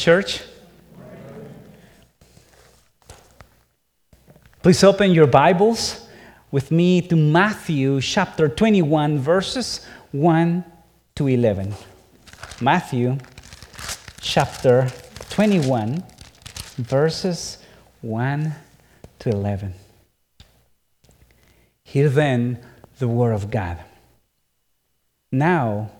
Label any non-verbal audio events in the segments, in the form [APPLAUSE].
Church, please open your Bibles with me to Matthew chapter 21, verses 1 to 11. Matthew chapter 21, verses 1 to 11. Hear then the word of God. Now,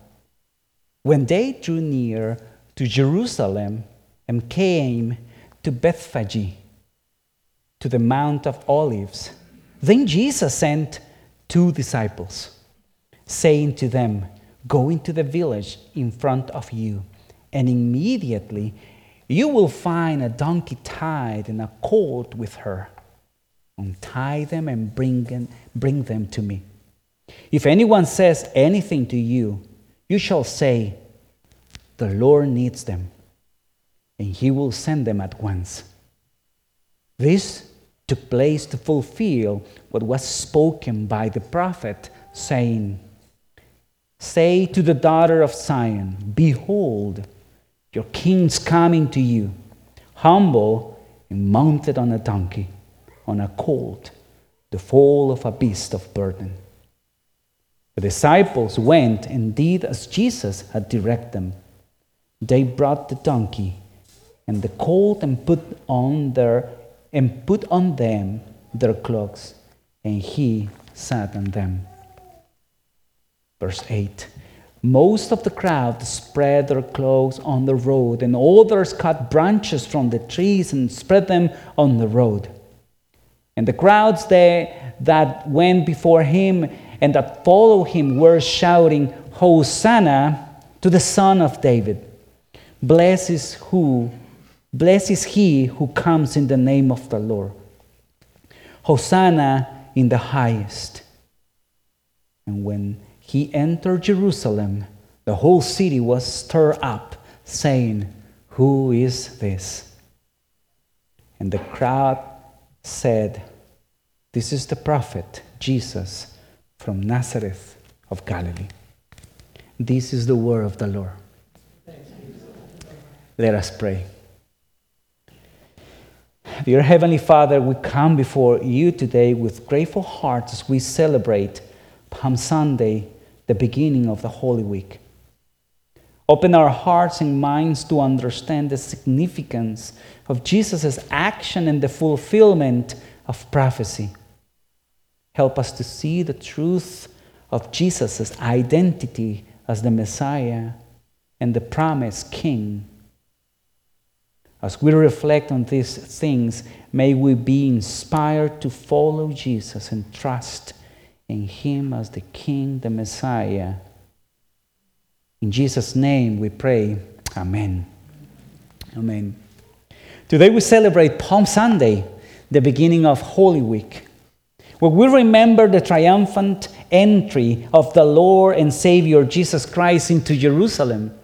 when they drew near to Jerusalem and came to Bethphage, to the Mount of Olives, then Jesus sent two disciples, saying to them, Go into the village in front of you, and immediately you will find a donkey tied and a colt with her. Untie them and bring them, bring them to me. If anyone says anything to you, you shall say, The Lord needs them, and he will send them at once. This took place to fulfill what was spoken by the prophet, saying, Say to the daughter of Zion, Behold, your king's coming to you, humble and mounted on a donkey, on a colt, the foal of a beast of burden. The disciples went and did as Jesus had directed them. They brought the donkey and the colt and put on their and put on them their cloaks, and he sat on them. Verse 8 Most of the crowd spread their cloaks on the road, and others cut branches from the trees and spread them on the road. And the crowds there that went before him and that followed him were shouting, Hosanna to the Son of David. Blessed is who Blessed is he who comes in the name of the Lord. Hosanna in the highest. And when he entered Jerusalem, the whole city was stirred up, saying, Who is this? And the crowd said, This is the prophet Jesus from Nazareth of Galilee. This is the word of the Lord. Let us pray. Dear Heavenly Father, we come before you today with grateful hearts as we celebrate Palm Sunday, the beginning of the Holy Week. Open our hearts and minds to understand the significance of Jesus' action and the fulfillment of prophecy. Help us to see the truth of Jesus' identity as the Messiah and the promised King as we reflect on these things, may we be inspired to follow Jesus and trust in Him as the King, the Messiah. In Jesus' name we pray. Amen. Amen. Today we celebrate Palm Sunday, the beginning of Holy Week, where we remember the triumphant entry of the Lord and Savior Jesus Christ into Jerusalem.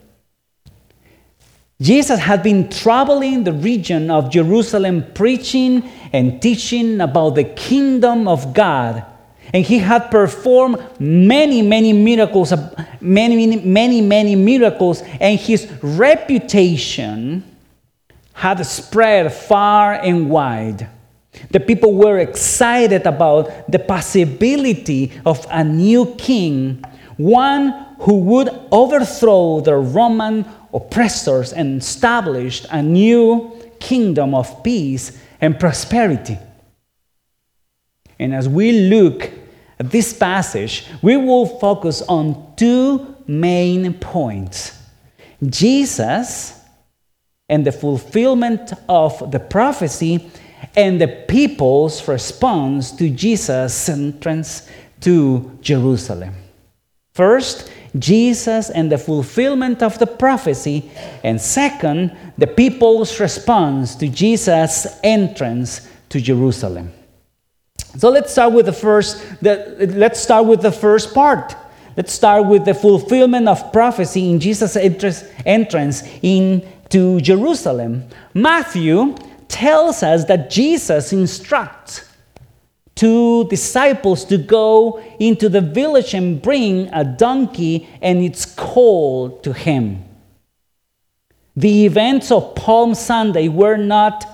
Jesus had been traveling the region of Jerusalem preaching and teaching about the kingdom of God. And he had performed many, many miracles, many, many, many many miracles, and his reputation had spread far and wide. The people were excited about the possibility of a new king, one who would overthrow the Roman oppressors and established a new kingdom of peace and prosperity. And as we look at this passage, we will focus on two main points Jesus and the fulfillment of the prophecy, and the people's response to Jesus' entrance to Jerusalem. First, Jesus and the fulfillment of the prophecy, and second, the people's response to Jesus' entrance to Jerusalem. So let's start with the first the, let's start with the first part. Let's start with the fulfillment of prophecy in Jesus' entrance into Jerusalem. Matthew tells us that Jesus instructs two disciples to go into the village and bring a donkey and its colt to him. The events of Palm Sunday were not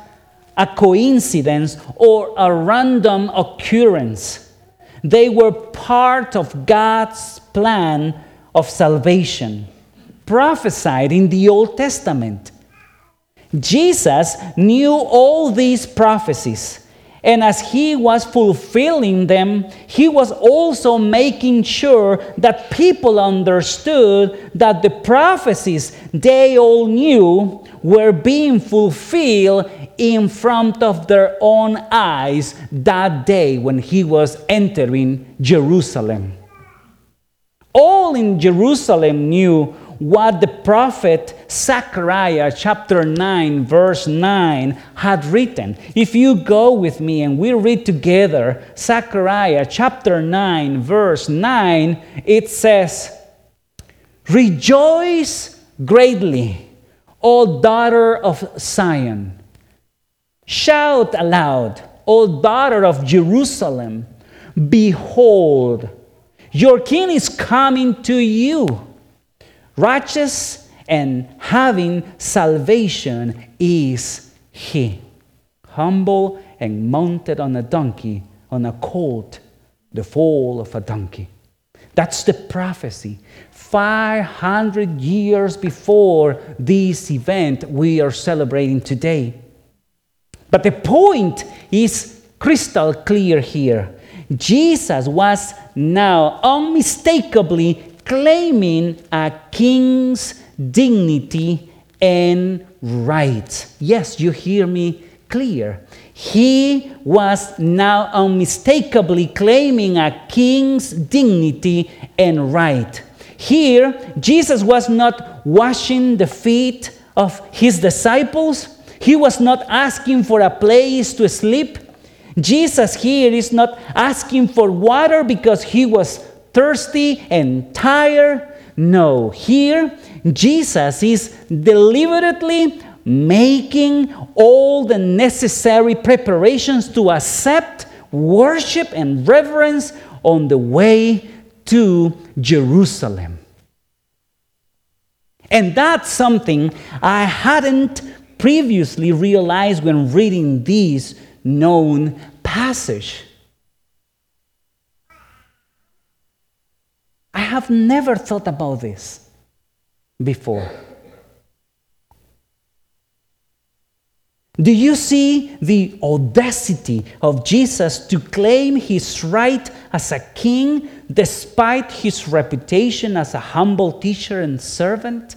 a coincidence or a random occurrence. They were part of God's plan of salvation, prophesied in the Old Testament. Jesus knew all these prophecies and as he was fulfilling them, he was also making sure that people understood that the prophecies they all knew were being fulfilled in front of their own eyes that day when he was entering Jerusalem. All in Jerusalem knew what the prophet Zechariah, chapter 9, verse 9, had written. If you go with me and we read together Zechariah, chapter 9, verse 9, it says, Rejoice greatly, O daughter of Zion. Shout aloud, O daughter of Jerusalem. Behold, your king is coming to you Righteous and having salvation is he. Humble and mounted on a donkey, on a colt, the foal of a donkey. That's the prophecy. 500 years before this event we are celebrating today. But the point is crystal clear here. Jesus was now unmistakably claiming a king's dignity and right. Yes, you hear me clear. He was now unmistakably claiming a king's dignity and right. Here, Jesus was not washing the feet of his disciples. He was not asking for a place to sleep. Jesus here is not asking for water because he was thirsty and tired. No, here Jesus is deliberately making all the necessary preparations to accept worship and reverence on the way to Jerusalem. And that's something I hadn't previously realized when reading this known passage. I have never thought about this before. Do you see the audacity of Jesus to claim his right as a king despite his reputation as a humble teacher and servant?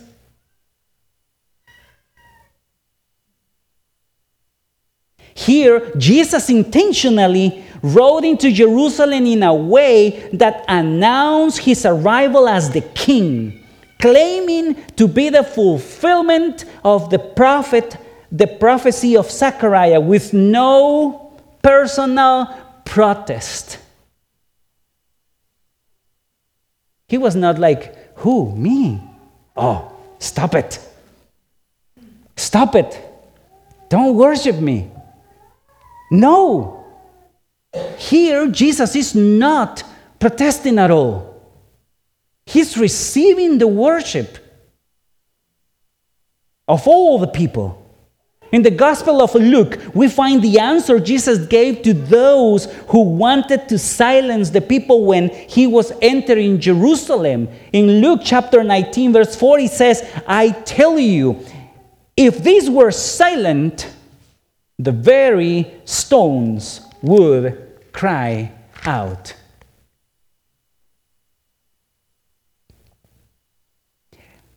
Here, Jesus intentionally rode into Jerusalem in a way that announced his arrival as the king, claiming to be the fulfillment of the prophet, the prophecy of Zechariah, with no personal protest. He was not like, Who? Me? Oh, stop it. Stop it. Don't worship me. No. Here, Jesus is not protesting at all. He's receiving the worship of all the people. In the Gospel of Luke, we find the answer Jesus gave to those who wanted to silence the people when he was entering Jerusalem. In Luke chapter 19, verse 4, he says, I tell you, if these were silent, the very stones would cry out.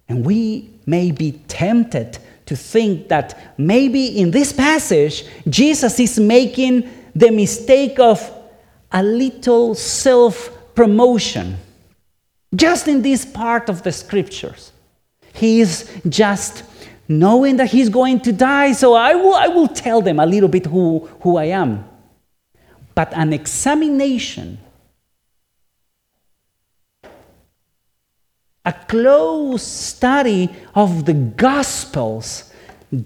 And we may be tempted to think that maybe in this passage, Jesus is making the mistake of a little self promotion. Just in this part of the scriptures, he is just knowing that he's going to die, so I will, I will tell them a little bit who, who I am but an examination, a close study of the Gospels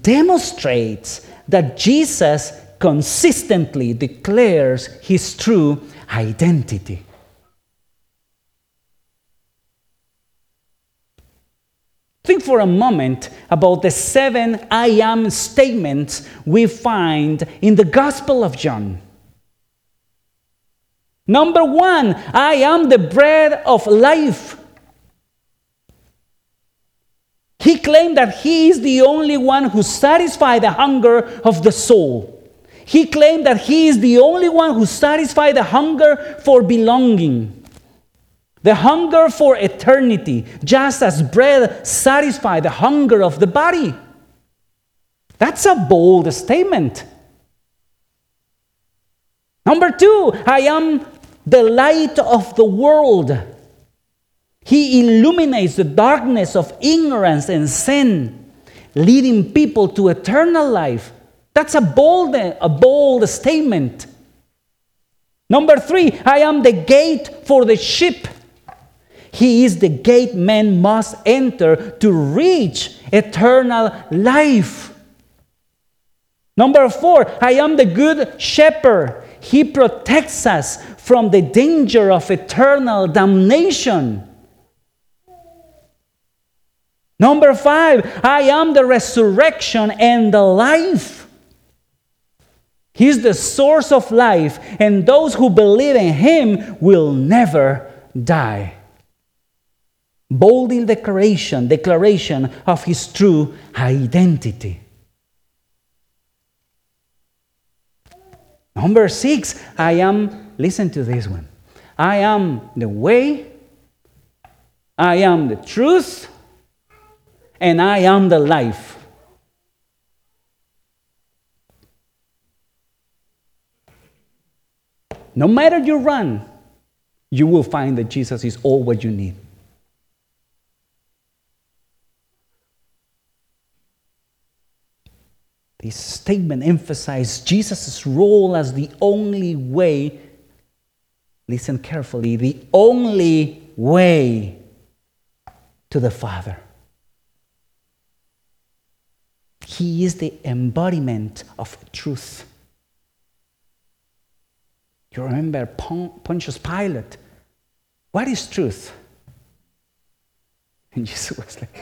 demonstrates that Jesus consistently declares his true identity. Think for a moment about the seven I am statements we find in the Gospel of John. Number one, I am the bread of life. He claimed that he is the only one who satisfies the hunger of the soul. He claimed that he is the only one who satisfies the hunger for belonging, the hunger for eternity, just as bread satisfies the hunger of the body. That's a bold statement. Number two, I am the light of the world. He illuminates the darkness of ignorance and sin, leading people to eternal life. That's a bold, a bold statement. Number three, I am the gate for the sheep. He is the gate men must enter to reach eternal life. Number four, I am the good shepherd. He protects us from the danger of eternal damnation. Number five, I am the resurrection and the life. He's the source of life, and those who believe in Him will never die. Bold declaration, declaration of His true identity. Number six, I am, listen to this one. I am the way, I am the truth, and I am the life. No matter you run, you will find that Jesus is all what you need. This statement emphasizes Jesus' role as the only way, listen carefully, the only way to the Father. He is the embodiment of truth. You remember Pontius Pilate. What is truth? [LAUGHS] And Jesus was like,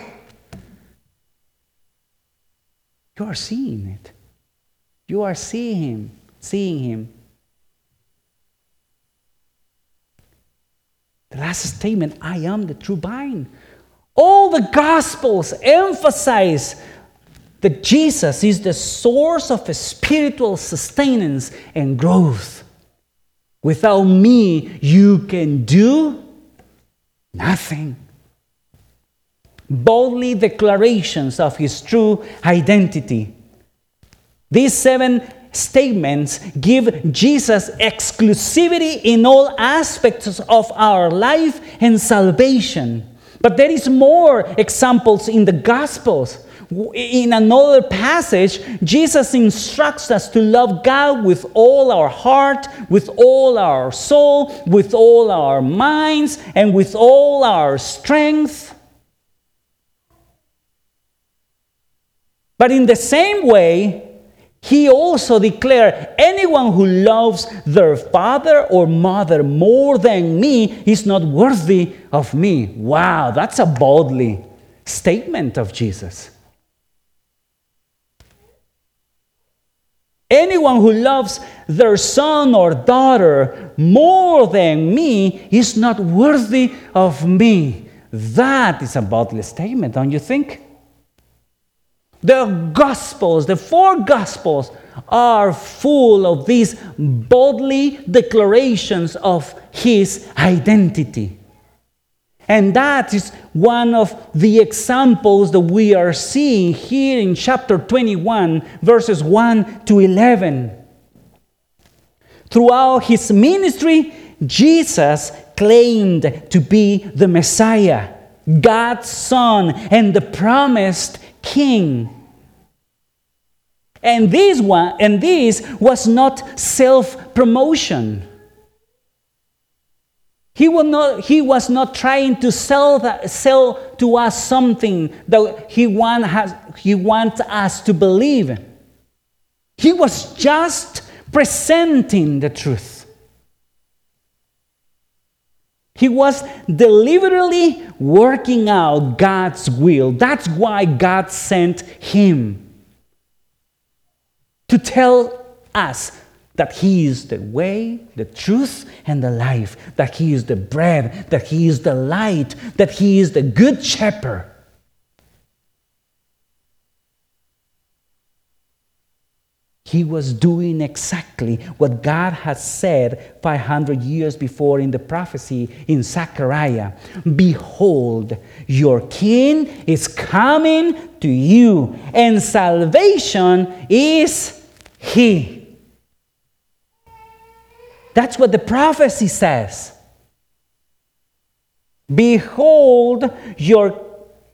You are seeing it. You are seeing him, seeing him. The last statement I am the true vine. All the Gospels emphasize that Jesus is the source of spiritual sustenance and growth. Without me, you can do nothing. Boldly declarations of his true identity. These seven statements give Jesus exclusivity in all aspects of our life and salvation. But there is more examples in the Gospels in another passage, Jesus instructs us to love God with all our heart, with all our soul, with all our minds, and with all our strength. But in the same way, he also declared anyone who loves their father or mother more than me is not worthy of me. Wow, that's a boldly statement of Jesus. Anyone who loves their son or daughter more than me is not worthy of me. That is a bodily statement, don't you think? The Gospels, the four Gospels, are full of these bodily declarations of his identity. And that is one of the examples that we are seeing here in chapter 21, verses 1 to 11. Throughout his ministry, Jesus claimed to be the Messiah, God's Son, and the promised King. And this one, and this was not self-promotion. He, he was not trying to sell, that, sell to us something that he, want has, he wants us to believe. He was just presenting the truth. He was deliberately working out God's will. That's why God sent him to tell us that He is the way, the truth, and the life, that He is the bread, that He is the light, that He is the good shepherd. He was doing exactly what God had said 500 years before in the prophecy in Zechariah Behold, your king is coming to you, and salvation is he. That's what the prophecy says. Behold, your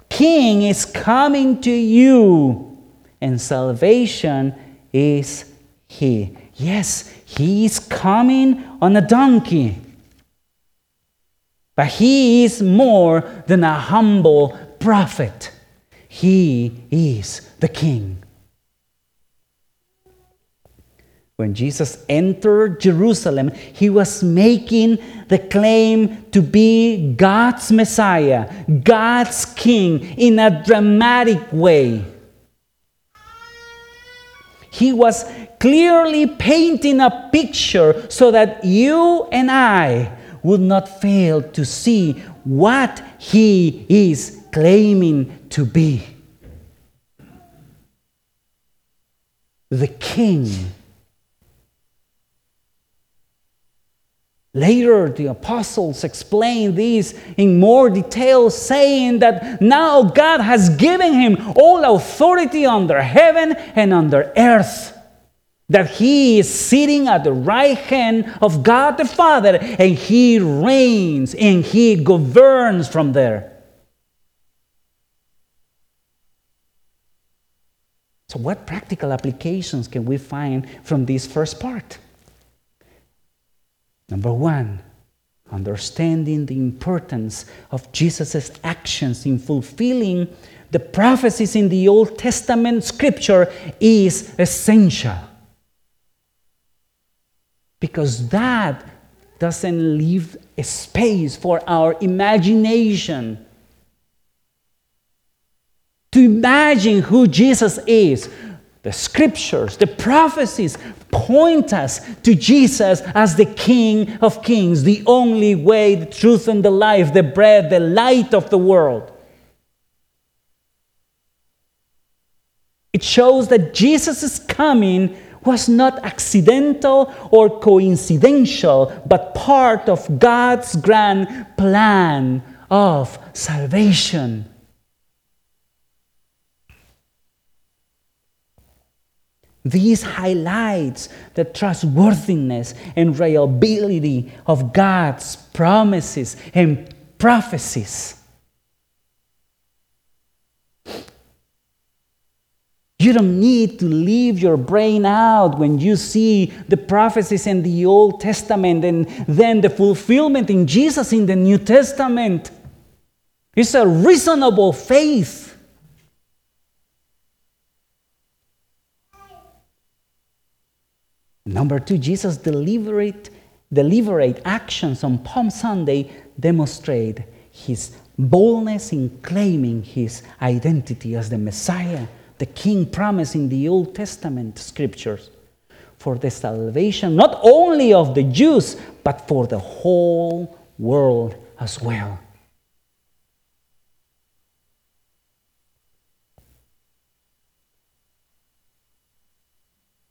king is coming to you, and salvation is he. Yes, he is coming on a donkey. But he is more than a humble prophet. He is the king. When Jesus entered Jerusalem, he was making the claim to be God's Messiah, God's King, in a dramatic way. He was clearly painting a picture so that you and I would not fail to see what he is claiming to be. The king. Later, the apostles explain this in more detail, saying that now God has given him all authority under heaven and under earth. That he is sitting at the right hand of God the Father and he reigns and he governs from there. So, what practical applications can we find from this first part? Number one, understanding the importance of Jesus' actions in fulfilling the prophecies in the Old Testament scripture is essential. Because that doesn't leave a space for our imagination to imagine who Jesus is, the scriptures, the prophecies point us to Jesus as the King of Kings, the only way, the truth, and the life, the bread, the light of the world. It shows that Jesus' coming was not accidental or coincidental, but part of God's grand plan of salvation. These highlights the trustworthiness and reliability of God's promises and prophecies. You don't need to leave your brain out when you see the prophecies in the Old Testament and then the fulfillment in Jesus in the New Testament. It's a reasonable faith. Number two, Jesus' deliberate, deliberate actions on Palm Sunday demonstrate his boldness in claiming his identity as the Messiah, the King promised in the Old Testament scriptures for the salvation not only of the Jews, but for the whole world as well.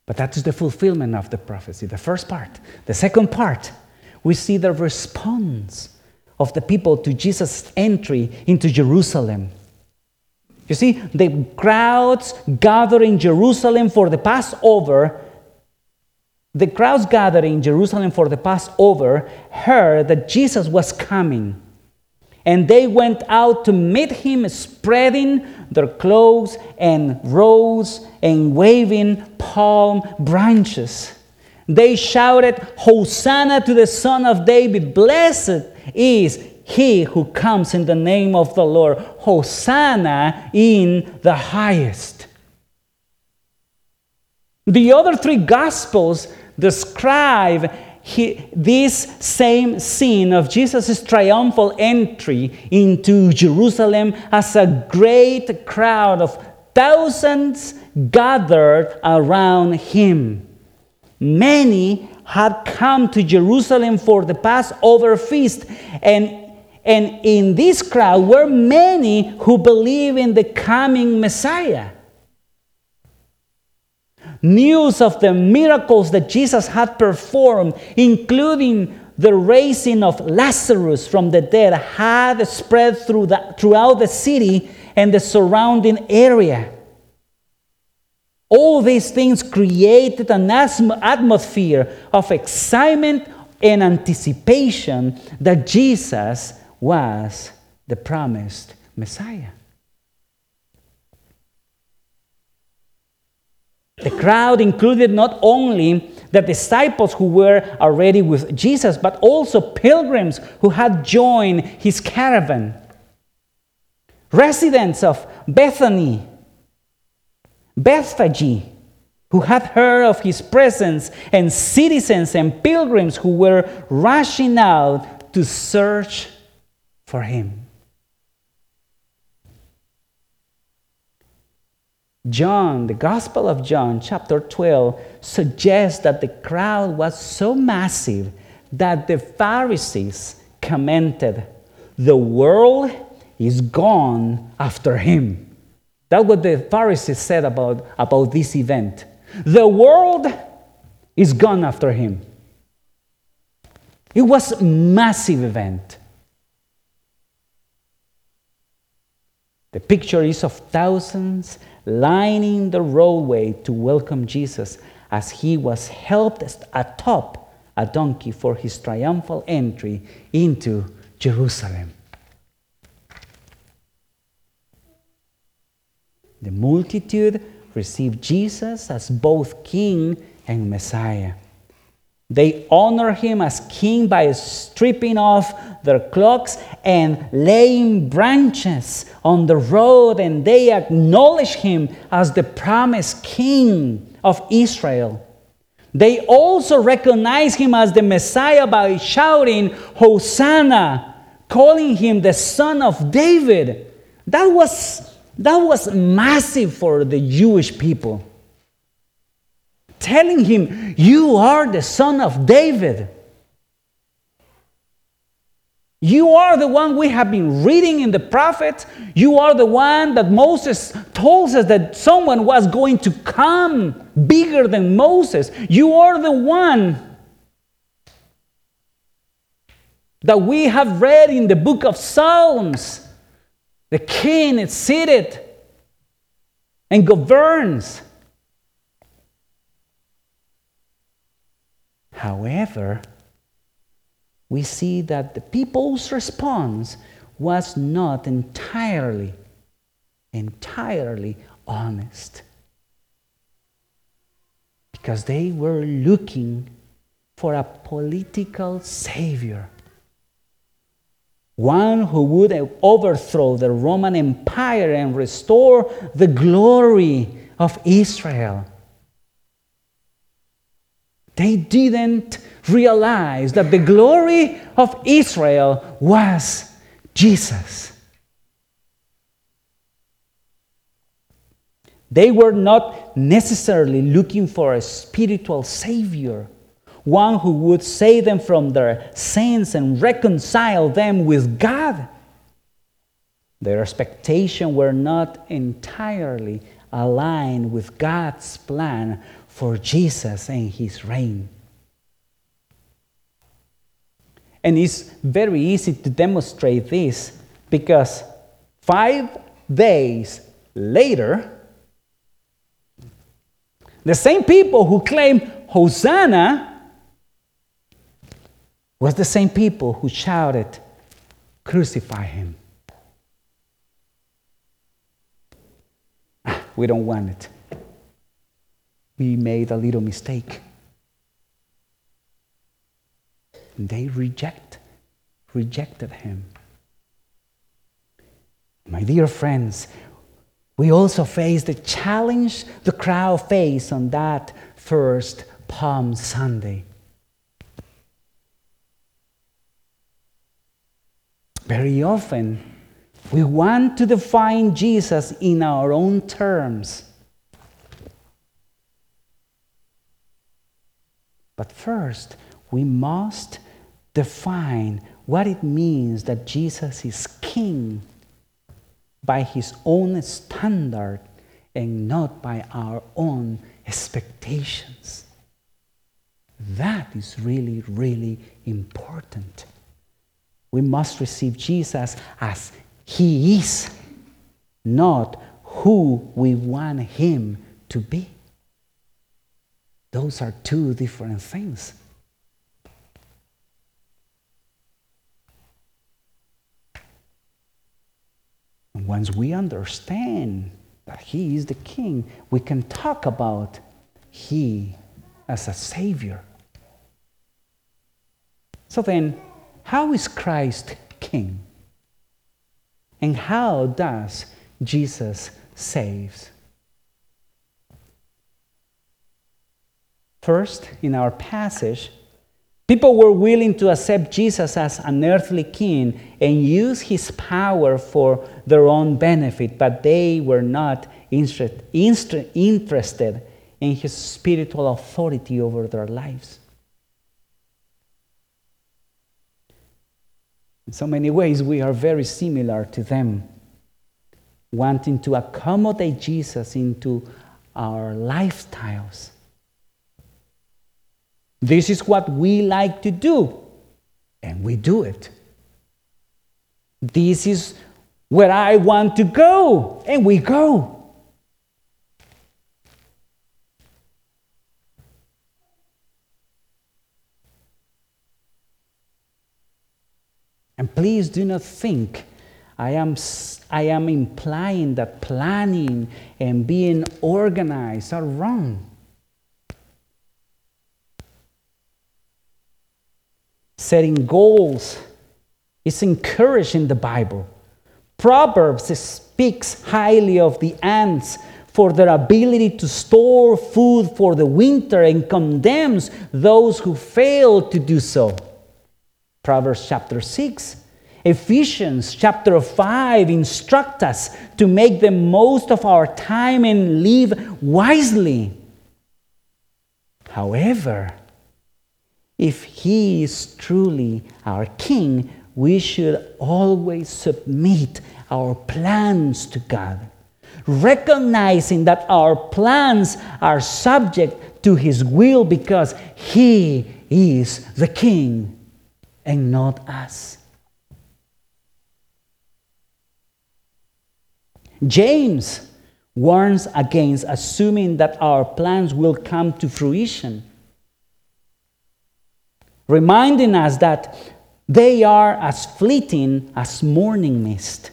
But that is the fulfillment of the prophecy, the first part. The second part, we see the response of the people to Jesus' entry into Jerusalem. You see, the crowds gathered in Jerusalem for the Passover. The crowds gathered in Jerusalem for the Passover heard that Jesus was coming. And they went out to meet him, spreading their clothes and robes and waving palm branches. They shouted, Hosanna to the Son of David! Blessed is he who comes in the name of the Lord. Hosanna in the highest. The other three Gospels describe he, this same scene of Jesus' triumphal entry into Jerusalem as a great crowd of thousands gathered around him. Many had come to Jerusalem for the Passover feast, and, and in this crowd were many who believe in the coming Messiah news of the miracles that Jesus had performed, including the raising of Lazarus from the dead, had spread through the, throughout the city and the surrounding area. All these things created an atmosphere of excitement and anticipation that Jesus was the promised Messiah. The crowd included not only the disciples who were already with Jesus, but also pilgrims who had joined his caravan. Residents of Bethany, Bethphage, who had heard of his presence, and citizens and pilgrims who were rushing out to search for him. John, the Gospel of John, chapter 12, suggests that the crowd was so massive that the Pharisees commented, The world is gone after him. That's what the Pharisees said about, about this event. The world is gone after him. It was a massive event. The picture is of thousands lining the roadway to welcome Jesus as he was helped atop a donkey for his triumphal entry into Jerusalem. The multitude received Jesus as both King and Messiah. They honor him as king by stripping off their cloaks and laying branches on the road, and they acknowledge him as the promised king of Israel. They also recognize him as the Messiah by shouting, Hosanna, calling him the son of David. That was, that was massive for the Jewish people telling him, You are the son of David. You are the one we have been reading in the prophets. You are the one that Moses told us that someone was going to come bigger than Moses. You are the one that we have read in the book of Psalms. The king is seated and governs. However, we see that the people's response was not entirely, entirely honest. Because they were looking for a political savior. One who would overthrow the Roman Empire and restore the glory of Israel. They didn't realize that the glory of Israel was Jesus. They were not necessarily looking for a spiritual savior, one who would save them from their sins and reconcile them with God. Their expectations were not entirely aligned with God's plan for Jesus and his reign. And it's very easy to demonstrate this because five days later, the same people who claim Hosanna was the same people who shouted, Crucify him. Ah, we don't want it we made a little mistake. And they reject, rejected him. My dear friends, we also face the challenge the crowd faced on that first Palm Sunday. Very often, we want to define Jesus in our own terms. But first, we must define what it means that Jesus is king by his own standard and not by our own expectations. That is really, really important. We must receive Jesus as he is, not who we want him to be. Those are two different things. Once we understand that He is the King, we can talk about He as a Savior. So then, how is Christ King? And how does Jesus save? First, in our passage, people were willing to accept Jesus as an earthly king and use his power for their own benefit, but they were not interested in his spiritual authority over their lives. In so many ways, we are very similar to them, wanting to accommodate Jesus into our lifestyles. This is what we like to do, and we do it. This is where I want to go, and we go. And please do not think I am, I am implying that planning and being organized are wrong. Setting goals is encouraged in the Bible. Proverbs speaks highly of the ants for their ability to store food for the winter and condemns those who fail to do so. Proverbs chapter 6. Ephesians chapter 5 instruct us to make the most of our time and live wisely. However, if he is truly our king, we should always submit our plans to God, recognizing that our plans are subject to his will because he is the king and not us. James warns against assuming that our plans will come to fruition reminding us that they are as fleeting as morning mist.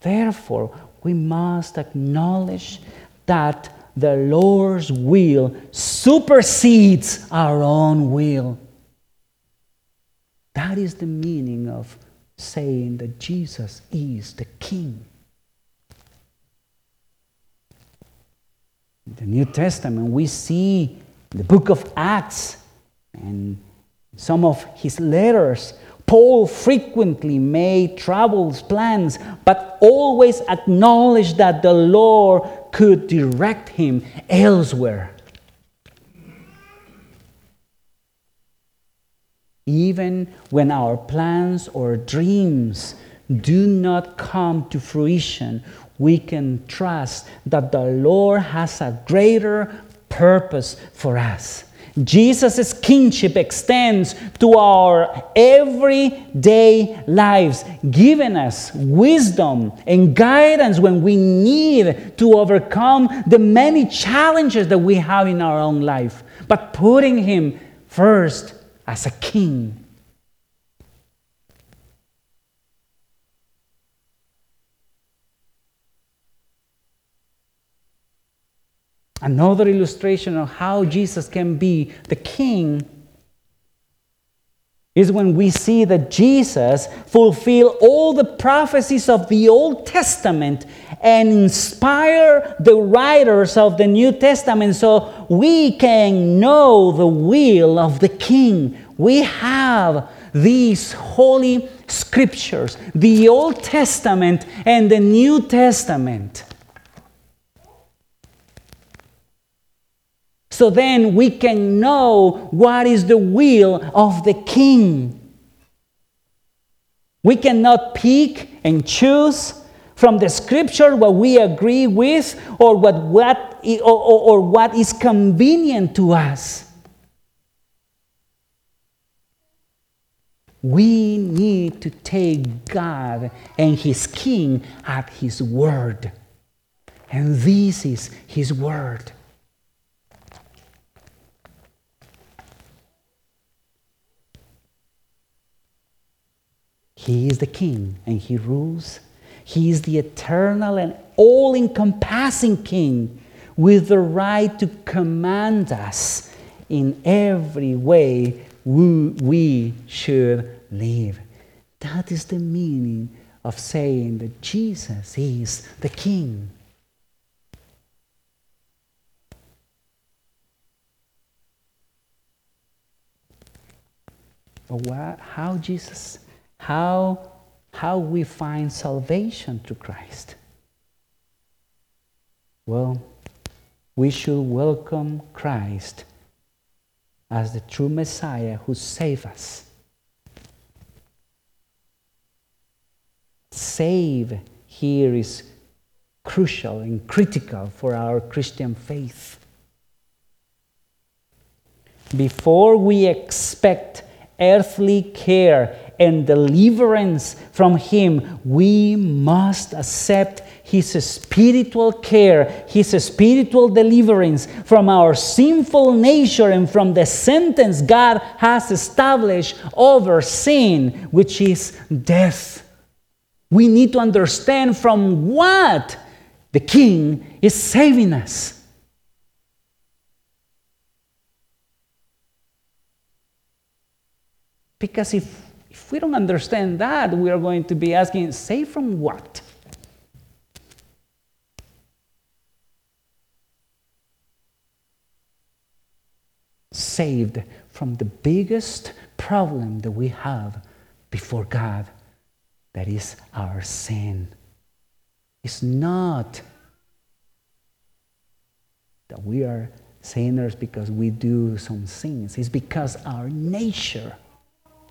Therefore, we must acknowledge that the Lord's will supersedes our own will. That is the meaning of saying that Jesus is the King. In the New Testament, we see the book of Acts and some of his letters, Paul frequently made travels plans, but always acknowledged that the Lord could direct him elsewhere. Even when our plans or dreams do not come to fruition, we can trust that the Lord has a greater purpose for us. Jesus' kingship extends to our everyday lives, giving us wisdom and guidance when we need to overcome the many challenges that we have in our own life, but putting Him first as a king. Another illustration of how Jesus can be the king is when we see that Jesus fulfill all the prophecies of the Old Testament and inspire the writers of the New Testament so we can know the will of the king. We have these holy scriptures, the Old Testament and the New Testament. So then we can know what is the will of the King. We cannot pick and choose from the scripture what we agree with or what, what, or, or, or what is convenient to us. We need to take God and His King at His word. And this is His word. He is the King and He rules he is the eternal and all encompassing King with the right to command us in every way we should live. That is the meaning of saying that Jesus is the King. But how Jesus, how how we find salvation through Christ? Well, we should welcome Christ as the true Messiah who saves us. Save here is crucial and critical for our Christian faith. Before we expect earthly care and deliverance from Him, we must accept His spiritual care, His spiritual deliverance from our sinful nature and from the sentence God has established over sin, which is death. We need to understand from what the King is saving us. Because if if we don't understand that, we are going to be asking, save from what? Saved from the biggest problem that we have before God, that is our sin. It's not that we are sinners because we do some sins, it's because our nature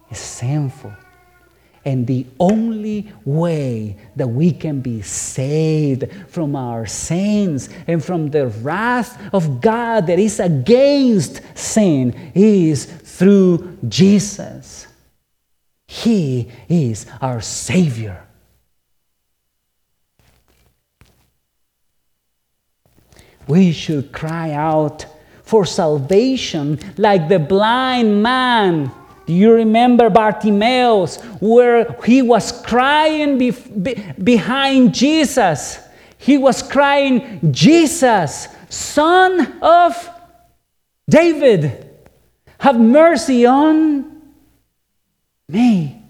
is sinful. And the only way that we can be saved from our sins and from the wrath of God that is against sin is through Jesus. He is our Savior. We should cry out for salvation like the blind man do you remember Bartimaeus, where he was crying be, be, behind Jesus? He was crying, Jesus, son of David, have mercy on me.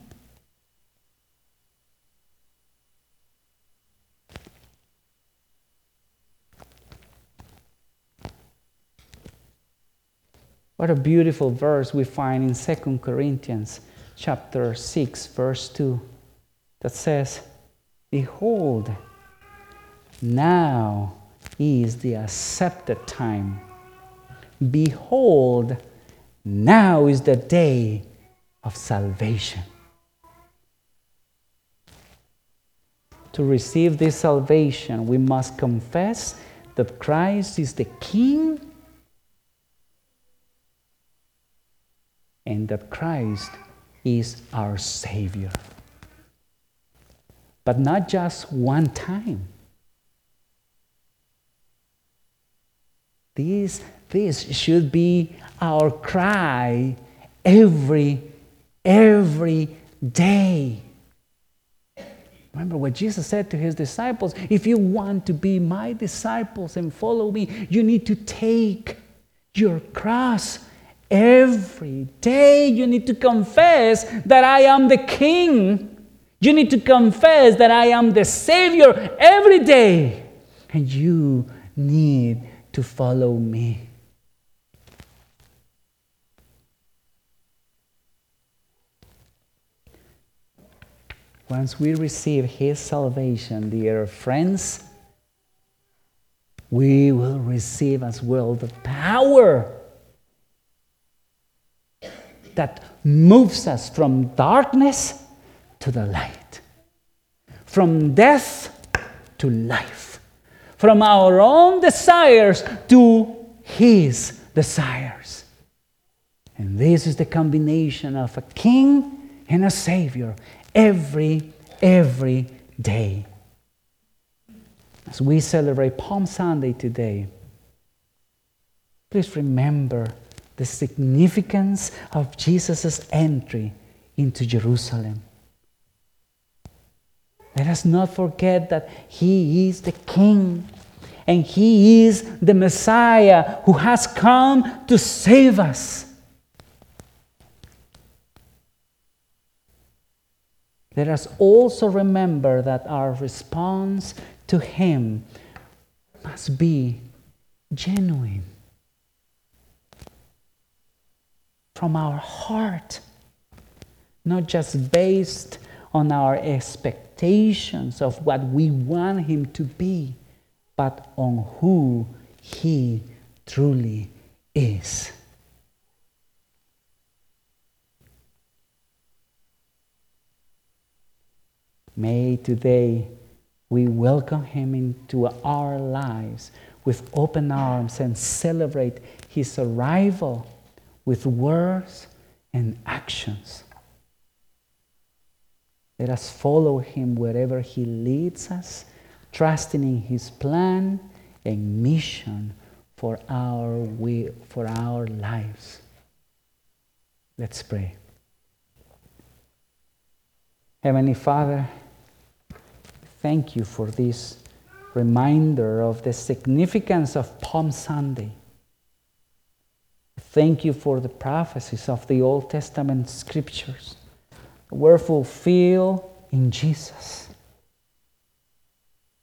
What a beautiful verse we find in 2 Corinthians chapter 6 verse 2 that says, "Behold, now is the accepted time. Behold, now is the day of salvation." To receive this salvation, we must confess that Christ is the King and that Christ is our Savior. But not just one time. This, this should be our cry every, every day. Remember what Jesus said to his disciples if you want to be my disciples and follow me, you need to take your cross Every day you need to confess that I am the King. You need to confess that I am the Savior every day. And you need to follow me. once we receive His salvation, dear friends, we will receive as well the power that moves us from darkness to the light, from death to life, from our own desires to His desires. And this is the combination of a king and a savior every, every day. As we celebrate Palm Sunday today, please remember the significance of Jesus' entry into Jerusalem. Let us not forget that He is the King and He is the Messiah who has come to save us. Let us also remember that our response to Him must be genuine from our heart, not just based on our expectations of what we want Him to be, but on who He truly is. May today we welcome Him into our lives with open arms and celebrate His arrival with words and actions. Let us follow Him wherever He leads us, trusting in His plan and mission for our, will, for our lives. Let's pray. Heavenly Father, thank you for this reminder of the significance of Palm Sunday. Thank you for the prophecies of the Old Testament scriptures were fulfilled in Jesus.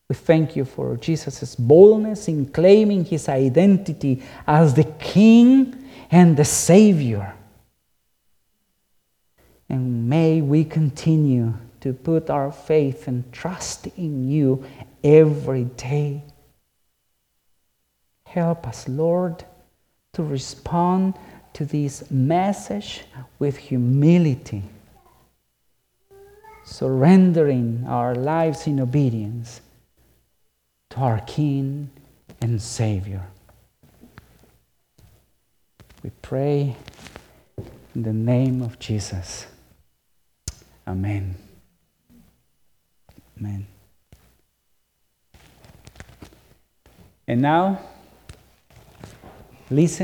We thank you for Jesus' boldness in claiming his identity as the King and the Savior. And may we continue to put our faith and trust in you every day. Help us, Lord, to respond to this message with humility, surrendering our lives in obedience to our King and Savior. We pray in the name of Jesus. Amen. Amen. And now, listen.